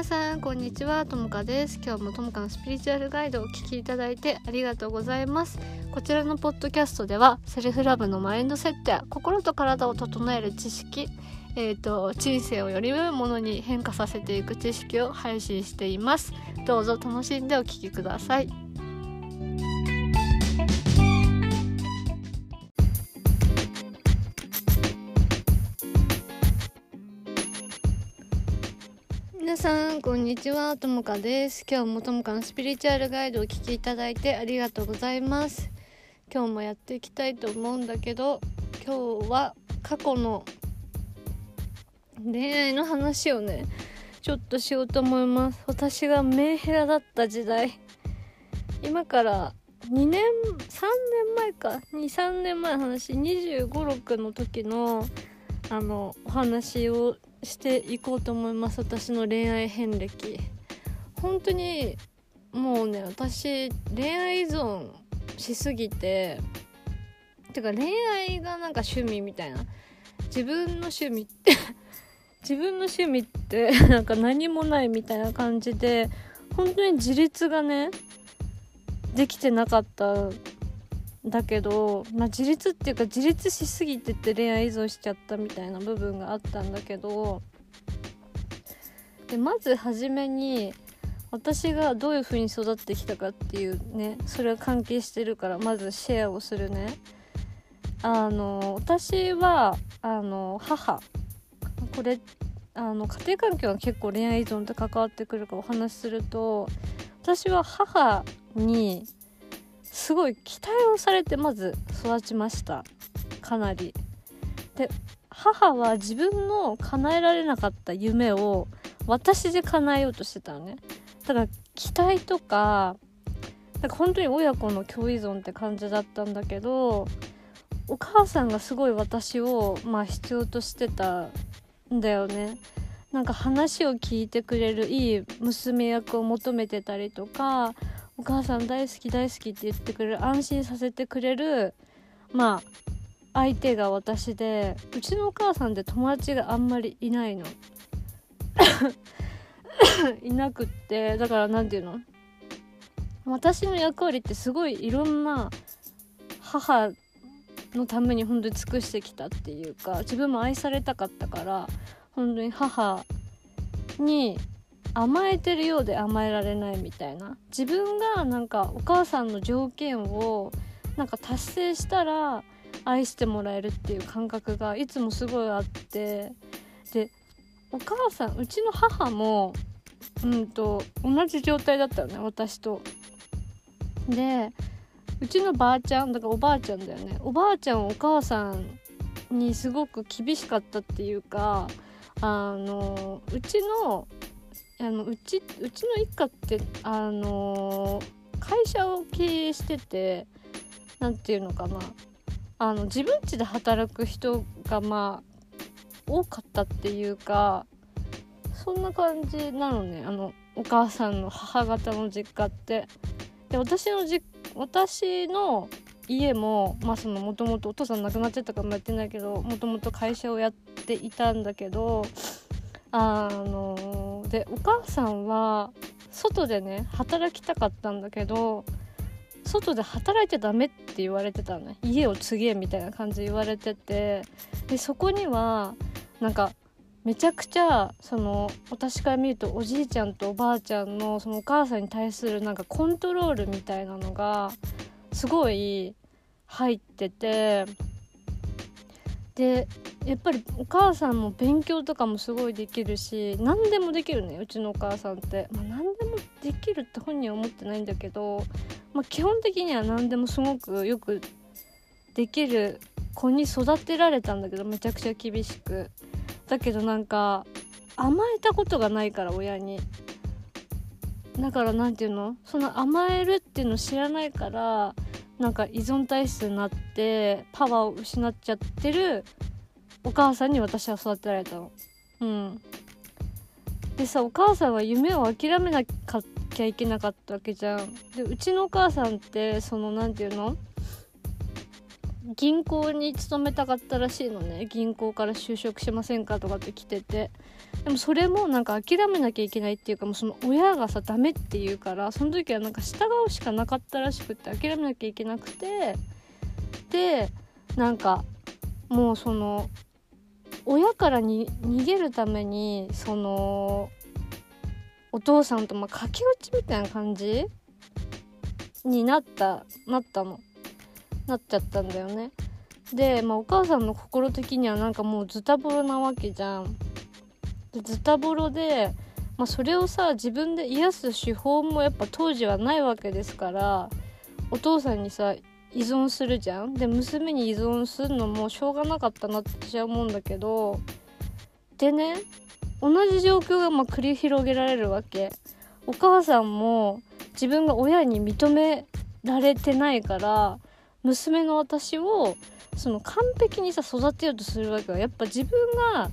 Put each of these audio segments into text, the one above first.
皆さんこんにちは。ともかです。今日もともかのスピリチュアルガイドをお聞きいただいてありがとうございます。こちらのポッドキャストではセルフラブのマインドセットや心と体を整える知識えーと、人生をより良いものに変化させていく知識を配信しています。どうぞ楽しんでお聞きください。皆さんこんにちは。ともかです。今日もともかのスピリチュアルガイドをお聞きいただいてありがとうございます。今日もやっていきたいと思うんだけど今日は過去の恋愛の話をねちょっとしようと思います。私がメンヘラだった時代。今から2年3年前か。23年前の話。2 5 6の時のあのお話をしていこうと思います。私の恋愛遍歴。本当にもうね私恋愛依存しすぎててか恋愛がなんか趣味みたいな。自分の趣味って 自分の趣味ってなんか何もないみたいな感じで本当に自立がねできてなかっただけど、まあ、自立っていうか自立しすぎてて恋愛依存しちゃったみたいな部分があったんだけどでまず初めに私がどういう風に育ってきたかっていうねそれは関係してるからまずシェアをするね。あの私はあの母。これあの家庭環境は結構恋愛依存と関わってくるかお話しすると私は母にすごい期待をされてまず育ちました。かなり。で母は自分の叶えられなかった夢を私で叶えようとしてたのね。だから期待とかなんか本当に親子の共依存って感じだったんだけどお母さんがすごい私をまあ必要としてたんだよね。なんか話を聞いてくれるいい娘役を求めてたりとかお母さん大好き大好きって言ってくれる安心させてくれるまあ相手が私でうちのお母さんって友達があんまりいないの。いなくってだから何て言うの？私の役割ってすごいいろんな母のために本当に尽くしてきたっていうか自分も愛されたかったから本当に母に甘えてるようで甘えられないみたいな。自分がなんかお母さんの条件をなんか達成したら愛してもらえるっていう感覚がいつもすごいあって。でお母さんうちの母もうんと同じ状態だったよね私と。でうちのばあちゃんだからおばあちゃんだよね。おばあちゃんお母さんにすごく厳しかったっていうかあのうちのあのうちうちの一家ってあの会社を経営してて何て言うのかなあの自分家で働く人がまあ多かったっていうかそんな感じなのねあのお母さんの母方の実家って。で私の実私の家もまあそのもともとお父さん亡くなっちゃったかもやってないけどもともと会社をやっていたんだけどあのでお母さんは外でね働きたかったんだけど外で働いちゃダメって言われてたのね。家を継げみたいな感じで言われててでそこにはなんかめちゃくちゃその私から見るとおじいちゃんとおばあちゃんのそのお母さんに対するなんかコントロールみたいなのがすごい入っててでやっぱりお母さんも勉強とかもすごいできるし何でもできるねうちのお母さんって、まあ、何でもできるって本人は思ってないんだけど、まあ、基本的には何でもすごくよくできる子に育てられたんだけどめちゃくちゃ厳しく。だけどなんか甘えたことがないから親に。だから何て言うの？その甘えるっていうの知らないからなんか依存体質になってパワーを失っちゃってるお母さんに私は育てられたの。うん。でさお母さんは夢を諦めなきゃいけなかったわけじゃん。でうちのお母さんってその何て言うの？銀行に勤めたかったらしいのね。銀行から就職しませんかとかって来てて。でもそれもなんか諦めなきゃいけないっていうかもうその親がさダメって言うからその時はなんか従うしかなかったらしくって諦めなきゃいけなくてでなんかもうその親からに逃げるためにそのお父さんとまあ駆け落ちみたいな感じ？になったなったの。なっちゃったんだよね。で、まあ、お母さんの心的にはなんかもうズタボロなわけじゃん。ズタボロで、まあ、それをさ自分で癒す手法もやっぱ当時はないわけですからお父さんにさ依存するじゃん？で娘に依存するのもしょうがなかったなって私は思うんだけどでね同じ状況がま繰り広げられるわけ。お母さんも自分が親に認められてないから娘の私をその完璧にさ育てようとするわけはやっぱ自分が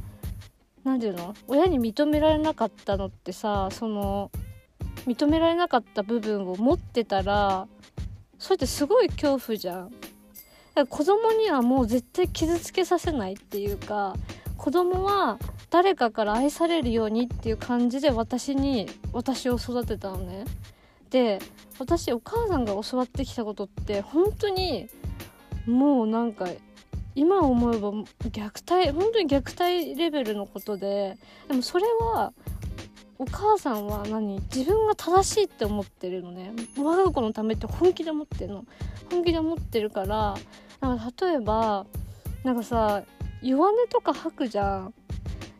何て言うの？親に認められなかったのってさその認められなかった部分を持ってたらそれってすごい恐怖じゃん。だから子供にはもう絶対傷つけさせないっていうか子供は誰かから愛されるようにっていう感じで私に私を育てたのね。で私お母さんが教わってきたことって本当にもうなんか今思えば虐待本当に虐待レベルのことででもそれはお母さんは何？自分が正しいって思ってるのね。我が子のためって本気で思ってるの。本気で思ってるからなんか例えばなんかさ弱音とか吐くじゃん。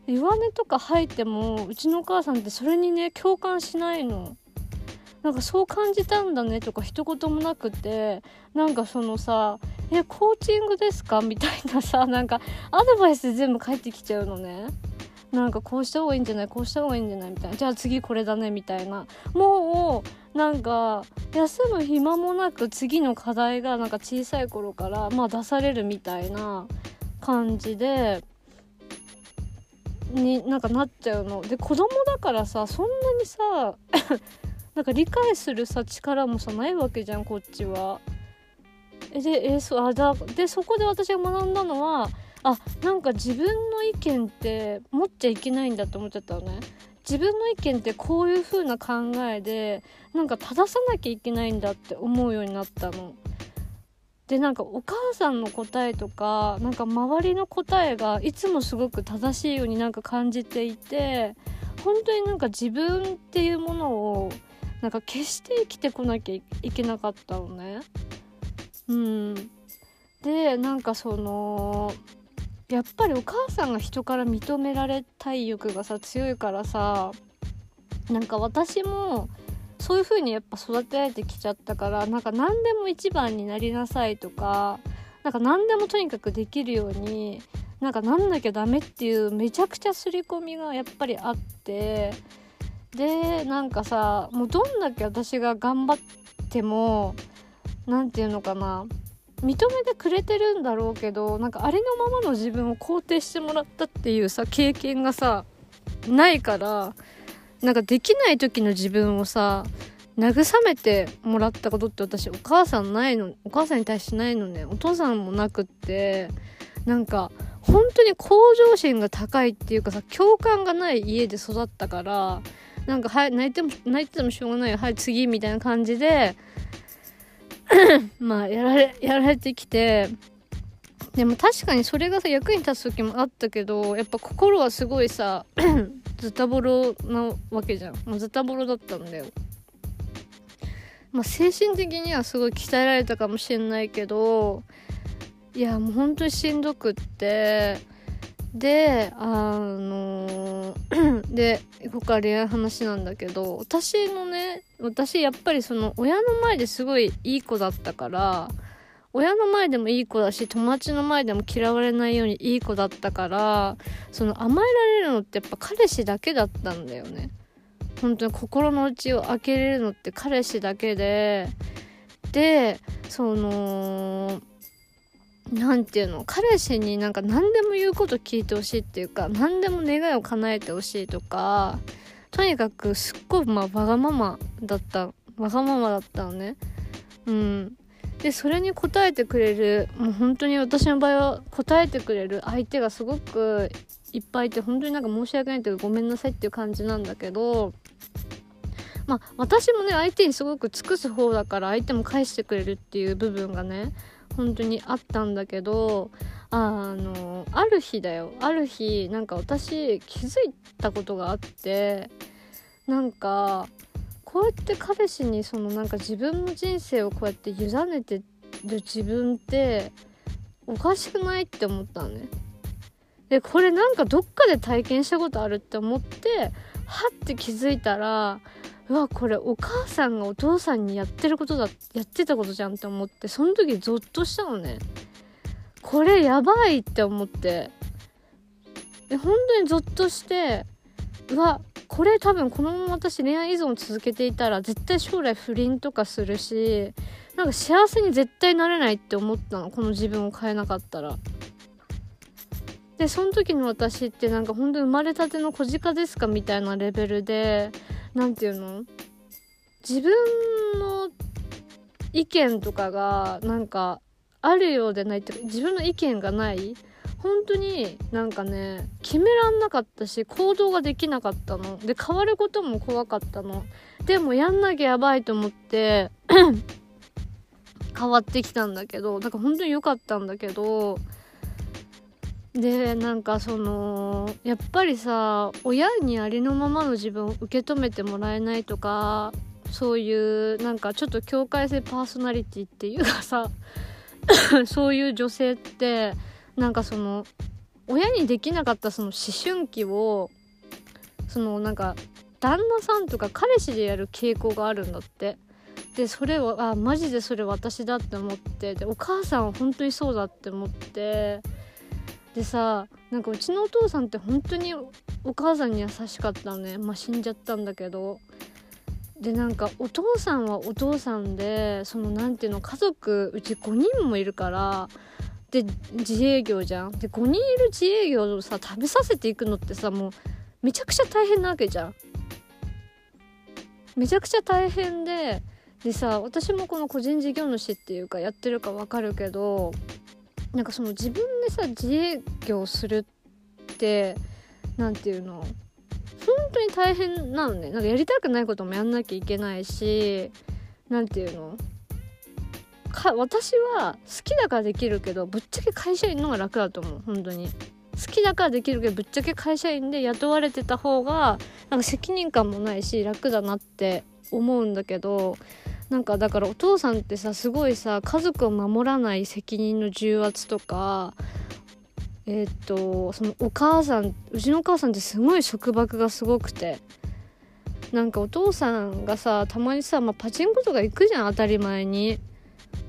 弱音とか吐いてもうちのお母さんってそれにね共感しないの。なんかそう感じたんだねとか一言もなくてなんかそのさ「えコーチングですか? 」みたいなさなんかアドバイス全部返ってきちゃうのね。なんかこうした方がいいんじゃない？こうした方がいいんじゃない？みたいな。じゃあ次これだね。みたいな。もうなんか休む暇もなく次の課題がなんか小さい頃からまあ出されるみたいな感じでになんかなっちゃうの。で子供だからさそんなにさなんか理解するさ力もさないわけじゃんこっちは。でえそあだでそこで私が学んだのはあなんか自分の意見って持っちゃいけないんだって思っちゃったのね。自分の意見ってこういう風な考えでなんか正さなきゃいけないんだって思うようになったの。でなんかお母さんの答えとかなんか周りの答えがいつもすごく正しいようになんか感じていて本当になんか自分っていうものをなんか決して生きてこなきゃいけなかったのね。うん、でなんかそのやっぱりお母さんが人から認められたい欲がさ強いからさなんか私もそういう風にやっぱ育てられてきちゃったからなんか何でも一番になりなさいとかなんか何でもとにかくできるようになんかなんなきゃダメっていうめちゃくちゃ刷り込みがやっぱりあってでなんかさもうどんだけ私が頑張っても何て言うのかな認めてくれてるんだろうけどなんかありのままの自分を肯定してもらったっていうさ経験がさないからなんかできない時の自分をさ慰めてもらったことって私お母さんないのお母さんに対してないのね。お父さんもなくってなんか本当に向上心が高いっていうかさ共感がない家で育ったからなんか、はい、泣いても、泣いててもしょうがないよ。はい、次、みたいな感じで まあ、やられ、やられてきて、でも確かにそれがさ、役に立つ時もあったけど、やっぱ心はすごいさ、ズタボロなわけじゃん。まあ、ズタボロだったんだよ。まあ、精神的にはすごい鍛えられたかもしれないけど、いや、もう本当にしんどくって、であのでここから恋愛話なんだけど私のね私やっぱりその親の前ですごいいい子だったから親の前でもいい子だし友達の前でも嫌われないようにいい子だったからその甘えられるのってやっぱ彼氏だけだったんだよね。本当に心の内を開けれるのって彼氏だけで。でその何て言うの彼氏になんか何でも言うこと聞いてほしいっていうか何でも願いを叶えてほしいとかとにかくすっごいまあわがままだったわがままだったのね。うん。でそれに応えてくれるもう本当に私の場合は応えてくれる相手がすごくいっぱいいて本当になんか申し訳ないというかごめんなさいっていう感じなんだけどまあ私もね相手にすごく尽くす方だから相手も返してくれるっていう部分がね本当にあったんだけどあのある日だよある日なんか私気づいたことがあってなんかこうやって彼氏にそのなんか自分の人生をこうやって委ねてる自分っておかしくないって思ったのね。でこれなんかどっかで体験したことあるって思ってはって気づいたらうわこれお母さんがお父さんにやってることだやってたことじゃんって思ってその時ゾッとしたのねこれやばいって思ってで本当にゾッとしてうわこれ多分このまま私恋愛依存続けていたら絶対将来不倫とかするしなんか幸せに絶対なれないって思ったのこの自分を変えなかったら。でその時の私ってなんか本当に生まれたての小鹿ですかみたいなレベルで何て言うの？自分の意見とかがなんかあるようでないっていうか自分の意見がない。本当になんかね決めらんなかったし行動ができなかったの。で変わることも怖かったの。でもやんなきゃやばいと思って 変わってきたんだけどだから本当に良かったんだけどでなんかそのやっぱりさ親にありのままの自分を受け止めてもらえないとかそういうなんかちょっと境界性パーソナリティっていうかさ そういう女性ってなんかその親にできなかったその思春期をそのなんか旦那さんとか彼氏でやる傾向があるんだって。でそれをあマジでそれ私だって思ってでお母さんは本当にそうだって思ってでさなんかうちのお父さんって本当にお母さんに優しかったね。まあ死んじゃったんだけど。でなんかお父さんはお父さんでその何ていうの家族うち5人もいるから。で自営業じゃん。で5人いる自営業をさ食べさせていくのってさもうめちゃくちゃ大変なわけじゃん。めちゃくちゃ大変ででさ私もこの個人事業主っていうかやってるかわかるけどなんかその自分でさ自営業するって何て言うの？本当に大変なのね。なんかやりたくないこともやんなきゃいけないし何て言うの？か私は好きだからできるけどぶっちゃけ会社員の方が楽だと思う。本当に。好きだからできるけどぶっちゃけ会社員で雇われてた方がなんか責任感もないし楽だなって思うんだけどなんかだからお父さんってさすごいさ家族を守らない責任の重圧とかえー、っとそのお母さんうちのお母さんってすごい束縛がすごくて。なんかお父さんがさたまにさ、まあ、パチンコとか行くじゃん当たり前に。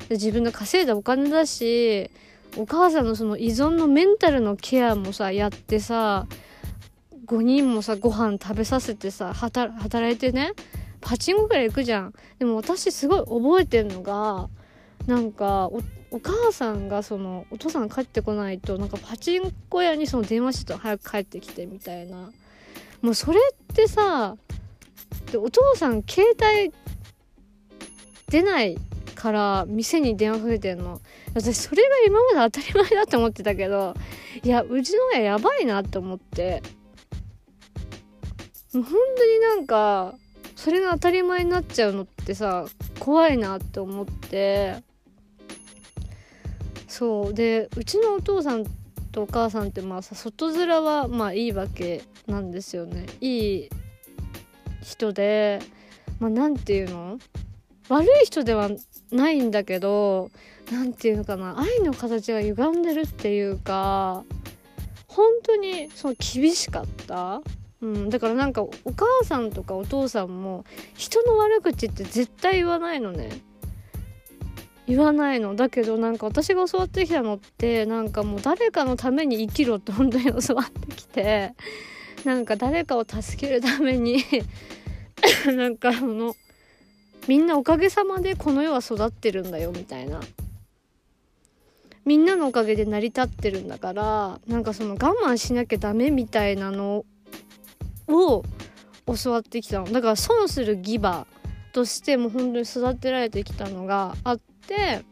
で自分で稼いだお金だしお母さんのその依存のメンタルのケアもさやってさ5人もさご飯食べさせてさ働いてね。パチンコぐらい行くじゃん。でも私すごい覚えてんのがなんかお母さんがそのお父さん帰ってこないとなんかパチンコ屋にその電話して早く帰ってきてみたいな。もうそれってさでお父さん携帯出ないから店に電話かけてんの。私それが今まで当たり前だと思ってたけどいやうちの親やばいなって思って。もう本当になんかそれが当たり前になっちゃうのってさ怖いなって思って。そう。でうちのお父さんとお母さんってまあさ外面はまあいいわけなんですよね。いい人でまあ何て言うの？悪い人ではないんだけど何て言うのかな？愛の形が歪んでるっていうか本当にその厳しかった。うん、だからなんかお母さんとかお父さんも人の悪口って絶対言わないのね。言わないの。だけどなんか私が教わってきたのってなんかもう誰かのために生きろって本当に教わってきてなんか誰かを助けるために なんかあのみんなおかげさまでこの世は育ってるんだよみたいな。みんなのおかげで成り立ってるんだからなんかその我慢しなきゃダメみたいなのを教わってきたの。だから損するギバーとしても本当に育てられてきたのがあって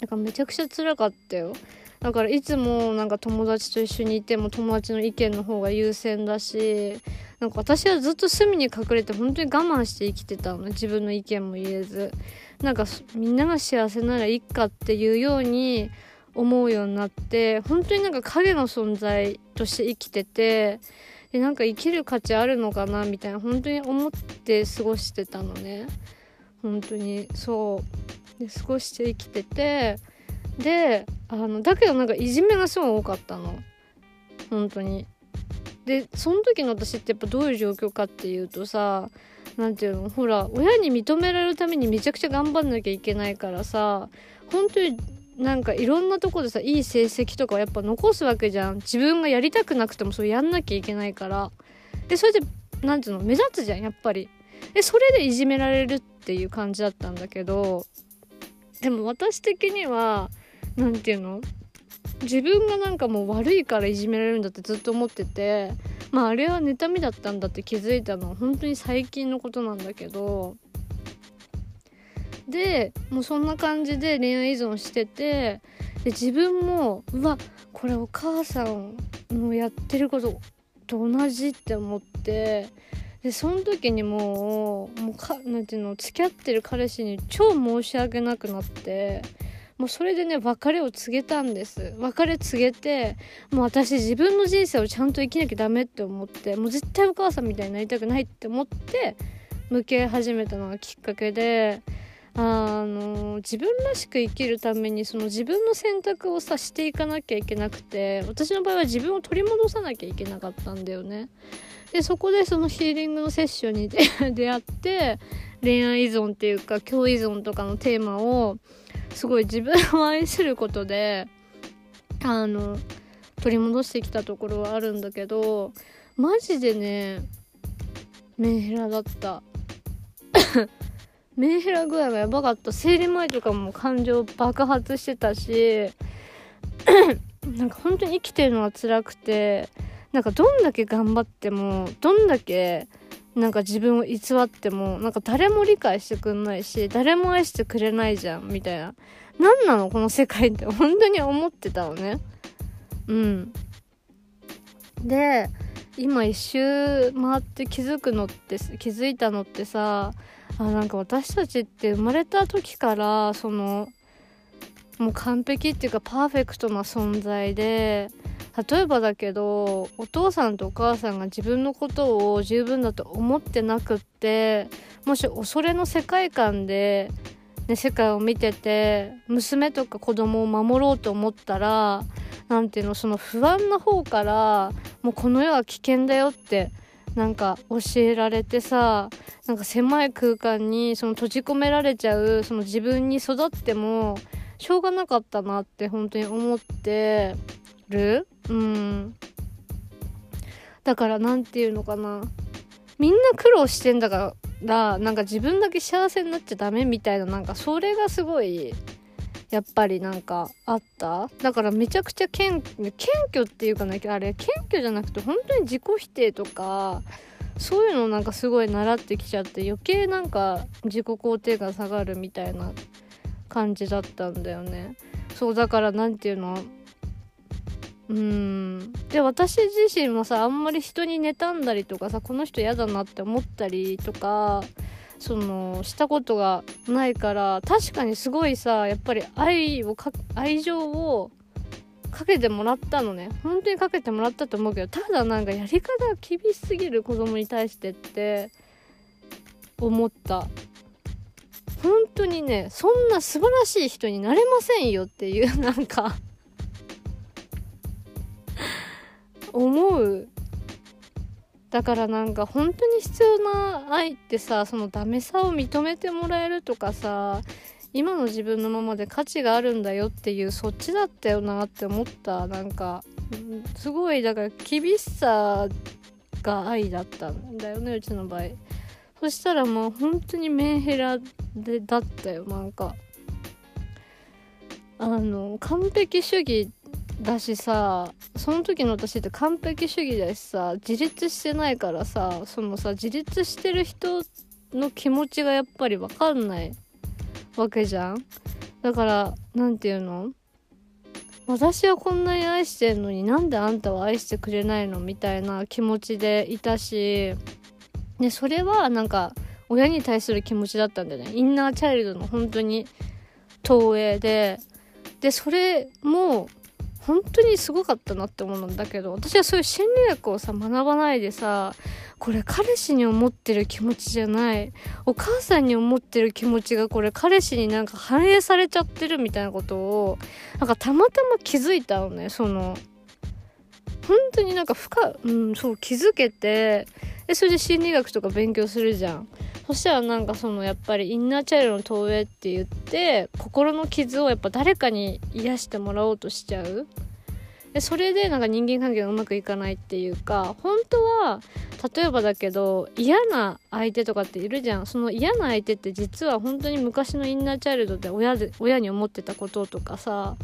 だかめちゃくちゃ辛かったよ。だからいつもなんか友達と一緒にいても友達の意見の方が優先だしなんか私はずっと隅に隠れて本当に我慢して生きてたの。自分の意見も言えず。なんかみんなが幸せならいいかっていうように思うようになって本当になんか影の存在として生きててでなんか生きる価値あるのかなみたいな本当に思って過ごしてたのね。本当にそう。で過ごして生きててであのだけどなんかいじめがすごい多かったの。本当に。でその時の私ってやっぱどういう状況かっていうとさ何て言うのほら親に認められるためにめちゃくちゃ頑張んなきゃいけないからさ本当になんかいろんなとこでさいい成績とかやっぱ残すわけじゃん。自分がやりたくなくてもそれやんなきゃいけないから。でそれで何て言うの？目立つじゃんやっぱり。でそれでいじめられるっていう感じだったんだけど。でも私的には何て言うの？自分がなんかもう悪いからいじめられるんだってずっと思ってて。まああれは妬みだったんだって気づいたのは本当に最近のことなんだけど。でもうそんな感じで恋愛依存しててで自分もうわこれお母さんのやってることと同じって思ってでその時にもうもうかなんていうの付き合ってる彼氏に超申し訳なくなってもうそれでね別れを告げたんです。別れ告げてもう私自分の人生をちゃんと生きなきゃダメって思ってもう絶対お母さんみたいになりたくないって思って向き合い始めたのがきっかけであの自分らしく生きるためにその自分の選択をさしていかなきゃいけなくて私の場合は自分を取り戻さなきゃいけなかったんだよね。でそこでそのヒーリングのセッションに 出会って恋愛依存っていうか共依存とかのテーマをすごい自分を愛することであの取り戻してきたところはあるんだけどマジでねメンヘラだった メンヘラ具合がやばかった。生理前とかも感情爆発してたしなんか本当に生きてるのが辛くてなんかどんだけ頑張ってもどんだけなんか自分を偽ってもなんか誰も理解してくんないし誰も愛してくれないじゃんみたいな。何なのこの世界って。本当に思ってたのね。うん。で今一周回って気づくのって気づいたのってさあなんか私たちって生まれた時からそのもう完璧っていうかパーフェクトな存在で例えばだけどお父さんとお母さんが自分のことを十分だと思ってなくってもし恐れの世界観で、ね、世界を見てて娘とか子供を守ろうと思ったら何ていうのその不安な方からもうこの世は危険だよってなんか教えられてさなんか狭い空間にその閉じ込められちゃうその自分に育ってもしょうがなかったなって本当に思ってる。うん。だから何て言うのかな。みんな苦労してんだからなんか自分だけ幸せになっちゃダメみたいななんかそれがすごいやっぱりなんかあった？だからめちゃくちゃ謙謙虚っていうかねあれ謙虚じゃなくて本当に自己否定とかそういうのなんかすごい習ってきちゃって余計なんか自己肯定が下がるみたいな感じだったんだよね。そうだから何て言うの？うん。で私自身もさあんまり人に妬んだりとかさこの人嫌だなって思ったりとかそのしたことがないから確かにすごいさやっぱり愛をか愛情をかけてもらったのね。本当にかけてもらったと思うけどただなんかやり方が厳しすぎる子供に対してって思った。本当にねそんな素晴らしい人になれませんよっていうなんか。思う。だからなんか本当に必要な愛ってさそのダメさを認めてもらえるとかさ今の自分のままで価値があるんだよっていうそっちだったよなって思った。なんかすごいだから厳しさが愛だったんだよねうちの場合。そしたらもう本当にメンヘラでだったよなんか。あの完璧主義だしさその時の私って完璧主義だしさ自立してないからさそのさ自立してる人の気持ちがやっぱり分かんないわけじゃん。だから何て言うの？私はこんなに愛してんのになんであんたは愛してくれないの？みたいな気持ちでいたしでそれはなんか親に対する気持ちだったんだよね。インナーチャイルドの本当に投影で。でそれも本当にすごかったなって思うんだけど私はそういう心理学をさ学ばないでさこれ彼氏に思ってる気持ちじゃない。お母さんに思ってる気持ちがこれ彼氏になんか反映されちゃってるみたいなことをなんかたまたま気づいたのねその本当になんか深うんそう気づけてでそれで心理学とか勉強するじゃん。そしたらなんかそのやっぱりインナーチャイルドの投影って言って心の傷をやっぱ誰かに癒してもらおうとしちゃう。でそれでなんか人間関係がうまくいかないっていうか本当は例えばだけど嫌な相手とかっているじゃん。その嫌な相手って実は本当に昔のインナーチャイルドで親で親に思ってたこととかさ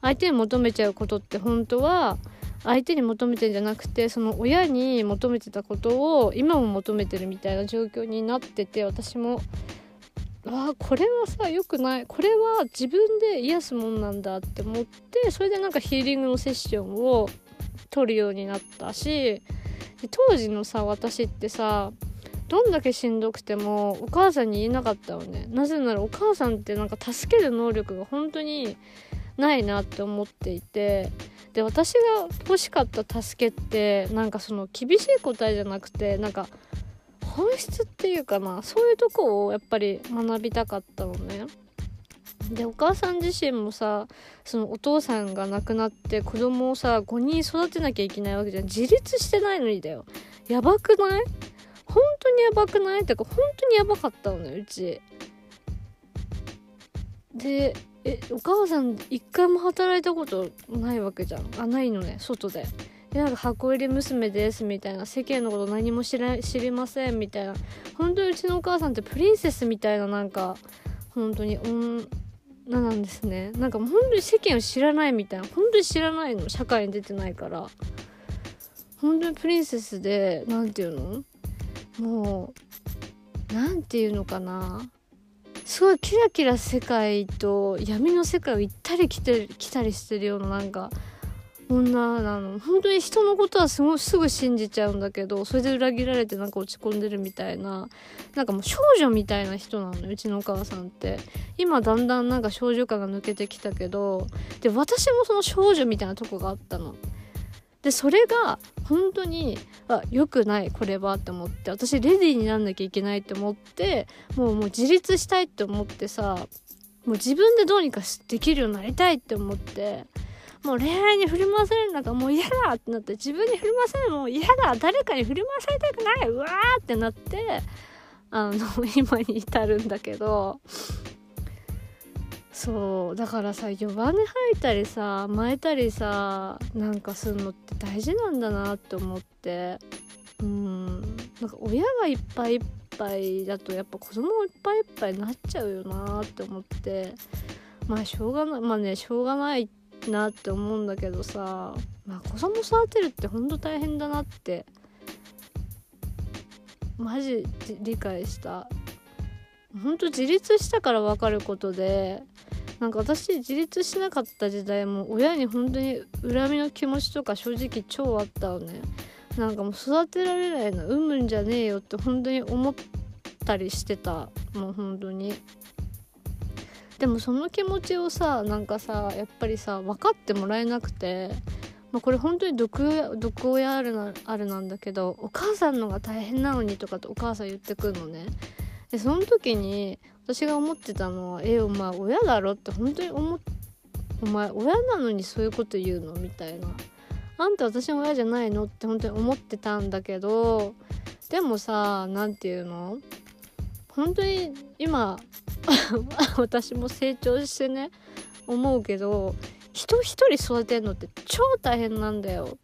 相手に求めちゃうことって本当は相手に求めてんじゃなくてその親に求めてたことを今も求めてるみたいな状況になってて私もあこれはさ良くない。これは自分で癒すもんなんだって思ってそれでなんかヒーリングのセッションを取るようになったし当時のさ私ってさどんだけしんどくてもお母さんに言えなかったのね。なぜならお母さんってなんか助ける能力が本当にないなって思っていてで私が欲しかった助けってなんかその厳しい答えじゃなくてなんか本質っていうかなそういうとこをやっぱり学びたかったのね。でお母さん自身もさそのお父さんが亡くなって子供をさ5人育てなきゃいけないわけじゃん。自立してないのにだよ。やばくない？本当にやばくない？ってか本当にやばかったのねうち。でえお母さん一回も働いたことないわけじゃん。あないのね。外で。でなんか箱入り娘ですみたいな。世間のこと何も知ら知りませんみたいな。本当にうちのお母さんってプリンセスみたいななんか本当に女なんですね。なんか本当に世間を知らないみたいな。本当に知らないの。社会に出てないから。本当にプリンセスで何て言うの？もう何て言うのかな。すごいキラキラ世界と闇の世界を行ったり来て来たりしてるようななんか女なの。本当に人のことはすごいすぐ信じちゃうんだけどそれで裏切られてなんか落ち込んでるみたいななんかもう少女みたいな人なのうちのお母さんって。今だんだんなんか少女感が抜けてきたけどで私もその少女みたいなとこがあったの。でそれが本当にあ良くないこれはって思って私レディーになんなきゃいけないって思ってもうもう自立したいって思ってさもう自分でどうにかできるようになりたいって思ってもう恋愛に振り回されるのがもう嫌だってなって自分に振り回されるのも嫌だ誰かに振り回されたくないうわーってなってあの今に至るんだけどそうだからさ弱音吐いたりさ巻いたりさなんかするのって大事なんだなって思って。うん。なんか親がいっぱいいっぱいだとやっぱ子供もいっぱいいっぱいになっちゃうよなって思って。まあしょうがないまあねしょうがないなって思うんだけどさ、まあ、子供育てるってほんと大変だなってマジ理解した。ほんと自立したから分かることでなんか私自立しなかった時代も親に本当に恨みの気持ちとか正直超あったのね。なんかもう育てられないの産むんじゃねえよって本当に思ったりしてた。もう本当に。でもその気持ちをさなんかさやっぱりさ分かってもらえなくて、まあ、これ本当に毒毒親あるなあるなんだけどお母さんのが大変なのにとかってお母さん言ってくるのね。でその時に私が思ってたのは「えお前親だろ?」って本当に思っお前親なのにそういうこと言うのみたいな。あんた私の親じゃないのって本当に思ってたんだけどでもさ何て言うの？本当に今 私も成長してね思うけど人一人育てるのって超大変なんだよ。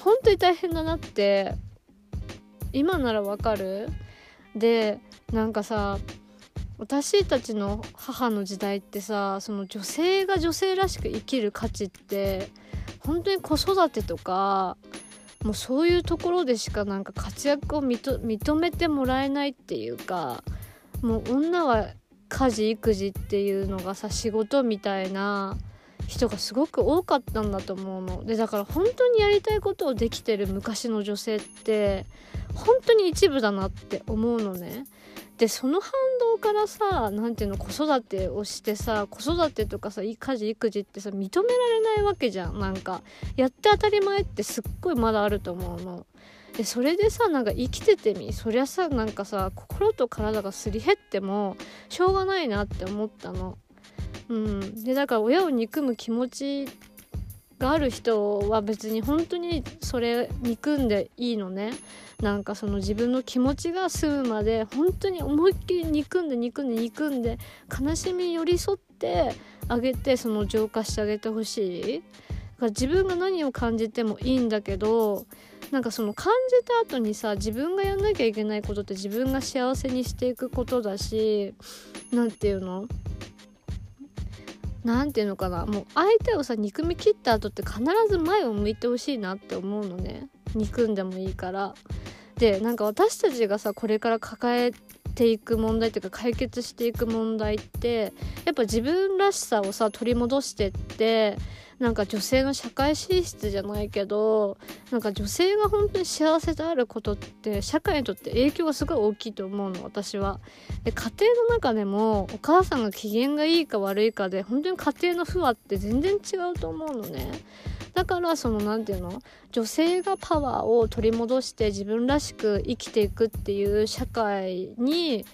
本当に大変だなって今ならわかる？でなんかさ私たちの母の時代ってさその女性が女性らしく生きる価値って本当に子育てとかもうそういうところでしかなんか活躍を認めてもらえないっていうかもう女は家事育児っていうのがさ仕事みたいな人がすごく多かったんだと思うの。でだから本当にやりたいことをできてる昔の女性って本当に一部だなって思うのね。でその反動からさ何ていうの子育てをしてさ子育てとかさ家事育児ってさ認められないわけじゃんなんかやって当たり前ってすっごいまだあると思うの。でそれでさなんか生きててみそりゃさなんかさ心と体がすり減ってもしょうがないなって思ったの。うん、でだから親を憎む気持ちがある人は別に本当にそれ憎んでいいのね。なんかその自分の気持ちが済むまで本当に思いっきり憎んで憎んで憎んで悲しみに寄り添ってあげてその浄化してあげてほしい。だから自分が何を感じてもいいんだけどなんかその感じた後にさ自分がやんなきゃいけないことって自分が幸せにしていくことだし何て言うの？何て言うのかな。もう相手をさ憎み切った後って必ず前を向いてほしいなって思うのね。憎んでもいいから。でなんか私たちがさこれから抱えていく問題っていうか解決していく問題ってやっぱ自分らしさをさ取り戻してってなんか女性の社会進出じゃないけどなんか女性が本当に幸せであることって社会にとって影響がすごい大きいと思うの私は。で家庭の中でもお母さんが機嫌がいいか悪いかで本当に家庭の不和って全然違うと思うのね。だからその何て言うの？女性がパワーを取り戻して自分らしく生きていくっていう社会に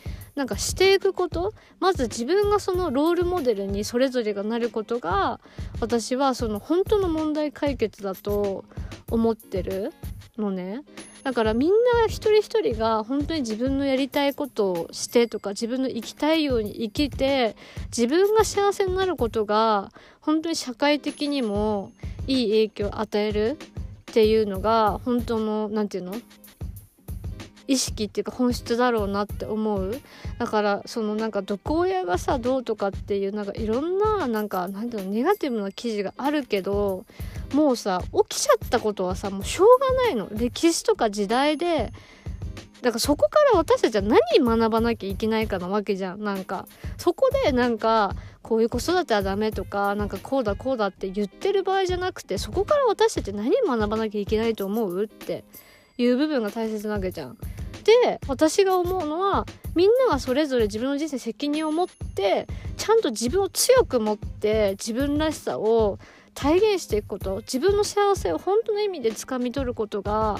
なんかしていくこと？まず自分がそのロールモデルにそれぞれがなることが私はその本当の問題解決だと思ってるのね。だからみんな一人一人が本当に自分のやりたいことをしてとか自分の生きたいように生きて自分が幸せになることが本当に社会的にもいい影響を与えるっていうのが本当の何て言うの？意識っていうか本質だろうなって思う。だからそのなんか毒親がさどうとかっていうなんかいろんななんかなんていうのネガティブな記事があるけどもうさ起きちゃったことはさもうしょうがないの。歴史とか時代でだからそこから私たちは何学ばなきゃいけないかなわけじゃん。なんかそこでなんかこういう子育てはダメとかなんかこうだこうだって言ってる場合じゃなくてそこから私たち何学ばなきゃいけないと思うっていう部分が大切なわけじゃん。で私が思うのはみんながそれぞれ自分の人生責任を持ってちゃんと自分を強く持って自分らしさを体現していくこと自分の幸せを本当の意味で掴み取ることが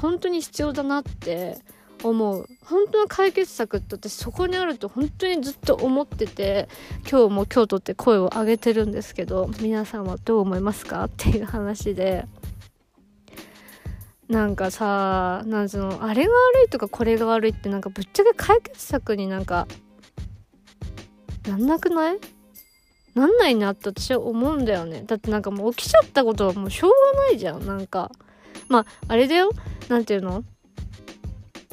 本当に必要だなって思う。本当の解決策って私そこにあると本当にずっと思ってて今日も京都って声を上げてるんですけど皆さんはどう思いますか？っていう話で。なんかさなんそのあれが悪いとかこれが悪いってなんかぶっちゃけ解決策になんかなんなくない？なんないなって私は思うんだよね。だってなんかもう起きちゃったことはもうしょうがないじゃん。なんかまああれだよ。何て言うの？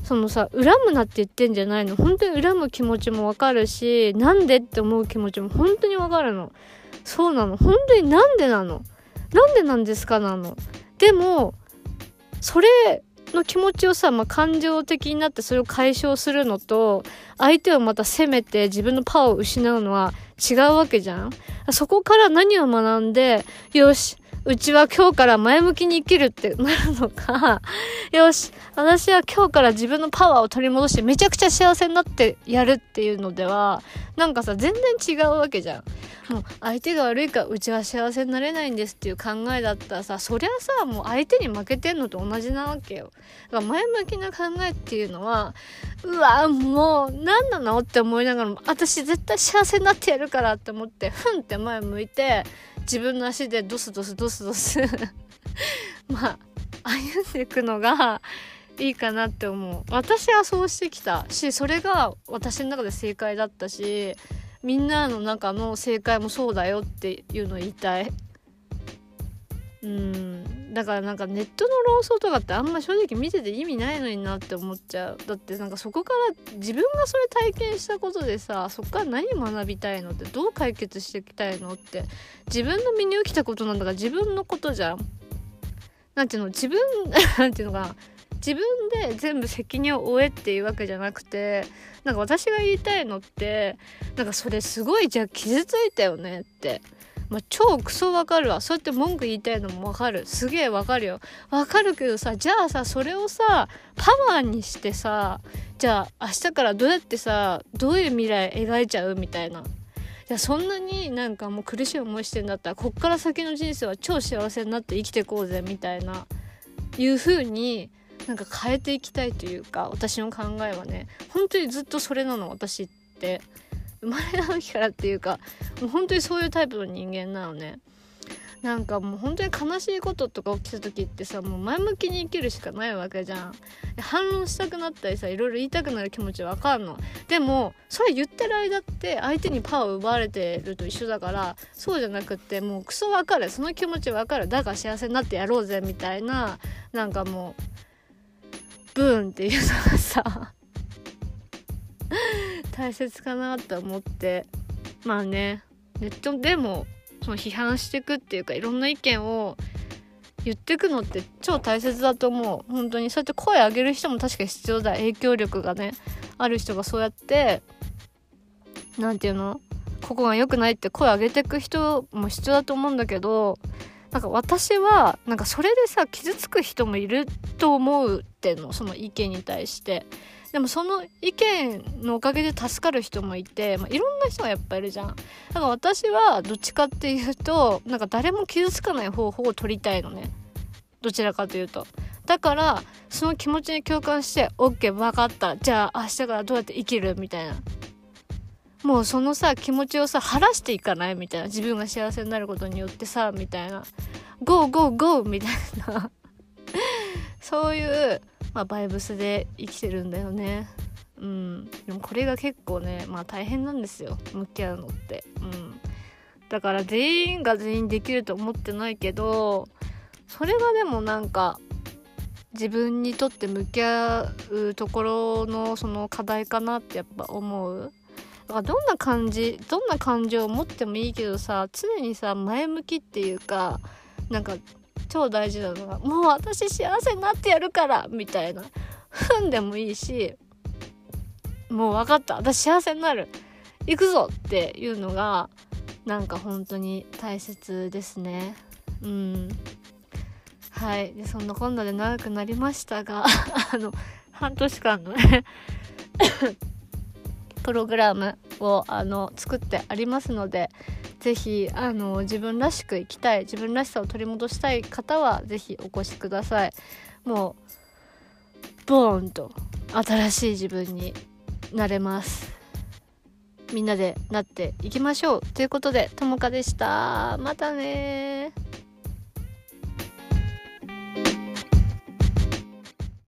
そのさ恨むなって言ってんじゃないの。本当に恨む気持ちもわかるしなんでって思う気持ちも本当にわかるの。そうなの。本当になんでなの？なんでなんですかなの？でもそれの気持ちをさ、まあ、感情的になってそれを解消するのと相手をまた責めて自分のパワーを失うのは違うわけじゃん。そこから何を学んでよしうちは今日から前向きに生きるってなるのか、よし、私は今日から自分のパワーを取り戻してめちゃくちゃ幸せになってやるっていうのでは、なんかさ、全然違うわけじゃん。もう相手が悪いからうちは幸せになれないんですっていう考えだったらさ、そりゃさ、もう相手に負けてんのと同じなわけよ。だから前向きな考えっていうのは、うわ、もう何なのって思いながらも、私絶対幸せになってやるからって思って、ふんって前向いて、自分の足でドスドスドスドス まあ歩んでいくのがいいかなって思う。私はそうしてきた。しそれが私の中で正解だったしみんなの中の正解もそうだよっていうのを言いたい。うん。だからなんかネットの論争とかってあんま正直見てて意味ないのになって思っちゃう。だってなんかそこから自分がそれ体験したことでさそこから何学びたいのってどう解決していきたいのって自分の身に起きたことなんだから自分のことじゃん。なんていうの自分 なんていうのかな。自分で全部責任を負えっていうわけじゃなくてなんか私が言いたいのってなんかそれすごいじゃあ傷ついたよねって。まあ、超クソわかるわ。そうやって文句言いたいのもわかる。すげえわかるよ。わかるけどさじゃあさそれをさパワーにしてさじゃあ明日からどうやってさどういう未来描いちゃうみたいな。やそんなになんかもう苦しい思いしてんだったらこっから先の人生は超幸せになって生きていこうぜみたいないう風になんか変えていきたいというか私の考えはね。本当にずっとそれなの私って。生まれた時からっていうかもう本当にそういうタイプの人間なのね。なんかもう本当に悲しいこととか起きた時ってさもう前向きに生きるしかないわけじゃん。反論したくなったりさいろいろ言いたくなる気持ちわかんの。でもそれ言ってる間って相手にパワーを奪われてると一緒だからそうじゃなくってもうクソわかる。その気持ちわかる。だから幸せになってやろうぜみたいななんかもうブーンっていうのがさ 大切かなと思って。まあね。ネットでもその批判していくっていうかいろんな意見を言ってくのって超大切だと思う。本当に。そうやって声上げる人も確かに必要だ。影響力がねある人がそうやって何て言うの？ここが良くないって声上げてく人も必要だと思うんだけどなんか私はなんかそれでさ傷つく人もいると思うっての。その意見に対して。でもその意見のおかげで助かる人もいて、まあ、いろんな人がやっぱいるじゃん。だから私はどっちかっていうとなんか誰も傷つかない方法を取りたいのね。どちらかというと。だからその気持ちに共感して OK 分かった。じゃあ明日からどうやって生きるみたいな。もうそのさ気持ちをさ晴らしていかない？みたいな。自分が幸せになることによってさみたいな。GO GO GO みたいな。そういうまあ、バイブスで生きてるんだよね。うん。でもこれが結構ねまあ大変なんですよ。向き合うのって。うん。だから全員が全員できると思ってないけどそれがでもなんか自分にとって向き合うところのその課題かなってやっぱ思う。だからどんな感じどんな感情を持ってもいいけどさ常にさ前向きっていうかなんか超大事なのがもう私幸せになってやるからみたいな。ふんでもいいしもう分かった。私幸せになる。行くぞっていうのがなんか本当に大切ですね。うん。はい。でそんなこんなで長くなりましたが あの半年間のね プログラムをあの作ってありますのでぜひあの自分らしく生きたい自分らしさを取り戻したい方はぜひお越しください。もうボーンと新しい自分になれます。みんなでなっていきましょう。ということでともかでした。またね